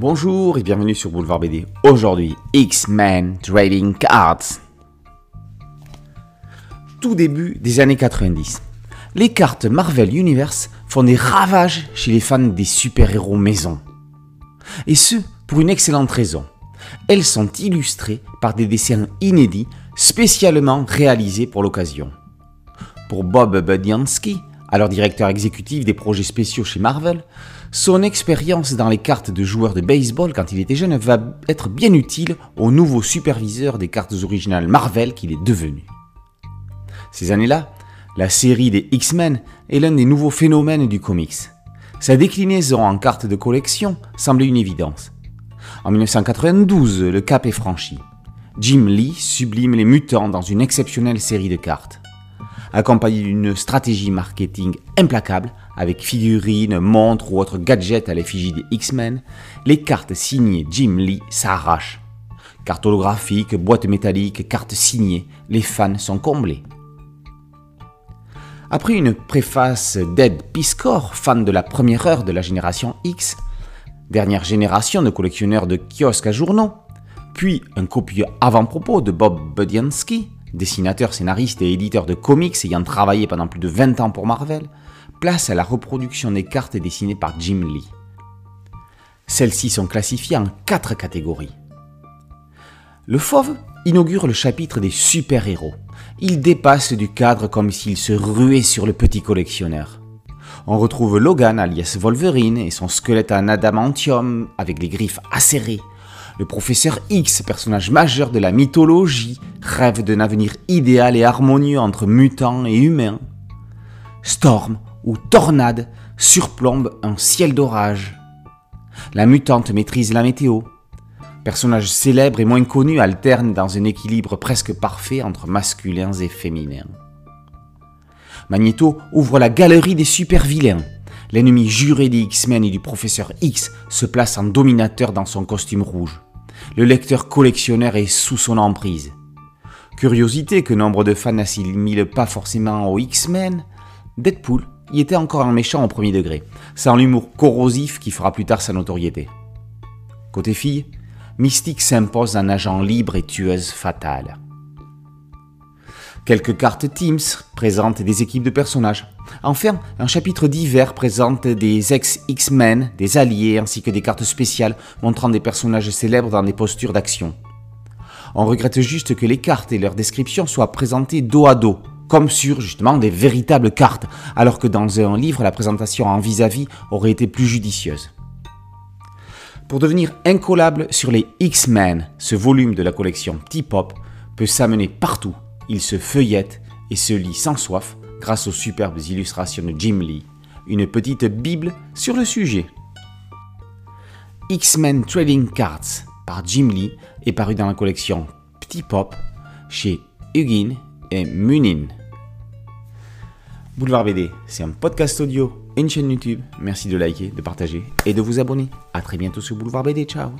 Bonjour et bienvenue sur Boulevard BD. Aujourd'hui, X-Men Trading Cards. Tout début des années 90. Les cartes Marvel Universe font des ravages chez les fans des super-héros maison. Et ce, pour une excellente raison. Elles sont illustrées par des dessins inédits spécialement réalisés pour l'occasion. Pour Bob Budiansky, alors directeur exécutif des projets spéciaux chez Marvel, son expérience dans les cartes de joueurs de baseball quand il était jeune va être bien utile au nouveau superviseur des cartes originales Marvel qu'il est devenu. Ces années-là, la série des X-Men est l'un des nouveaux phénomènes du comics. Sa déclinaison en cartes de collection semblait une évidence. En 1992, le cap est franchi. Jim Lee sublime les mutants dans une exceptionnelle série de cartes. Accompagné d'une stratégie marketing implacable, avec figurines, montres ou autres gadgets à l'effigie des X-Men, les cartes signées Jim Lee s'arrachent. Cartes holographiques, boîtes métalliques, cartes signées, les fans sont comblés. Après une préface d'Ed Piscor, fan de la première heure de la génération X, dernière génération de collectionneurs de kiosques à journaux, puis un copieux avant-propos de Bob Budiansky, dessinateur, scénariste et éditeur de comics ayant travaillé pendant plus de 20 ans pour Marvel, place à la reproduction des cartes dessinées par Jim Lee. Celles-ci sont classifiées en quatre catégories. Le fauve inaugure le chapitre des super-héros. Il dépasse du cadre comme s'il se ruait sur le petit collectionneur. On retrouve Logan alias Wolverine et son squelette en adamantium avec les griffes acérées. Le professeur X, personnage majeur de la mythologie, rêve d'un avenir idéal et harmonieux entre mutants et humains. Storm ou Tornade surplombe un ciel d'orage. La mutante maîtrise la météo. Personnages célèbres et moins connus alternent dans un équilibre presque parfait entre masculins et féminins. Magneto ouvre la galerie des super-vilains. L'ennemi juré des X-Men et du professeur X se place en dominateur dans son costume rouge. Le lecteur collectionneur est sous son emprise. Curiosité que nombre de fans n'assimilent pas forcément aux X-Men, Deadpool y était encore un méchant au premier degré, sans l'humour corrosif qui fera plus tard sa notoriété. Côté fille, Mystique s'impose en agent libre et tueuse fatale. Quelques cartes Teams présentent des équipes de personnages. Enfin, un chapitre divers présente des ex-X-Men, des alliés ainsi que des cartes spéciales montrant des personnages célèbres dans des postures d'action. On regrette juste que les cartes et leurs descriptions soient présentées dos à dos, comme sur justement des véritables cartes, alors que dans un livre, la présentation en vis-à-vis -vis aurait été plus judicieuse. Pour devenir incollable sur les X-Men, ce volume de la collection T-Pop peut s'amener partout il se feuillette et se lit sans soif grâce aux superbes illustrations de Jim Lee, une petite bible sur le sujet. X-Men Trading Cards par Jim Lee est paru dans la collection Petit Pop chez Hugin et Munin. Boulevard BD, c'est un podcast audio une chaîne YouTube. Merci de liker, de partager et de vous abonner. A très bientôt sur Boulevard BD. Ciao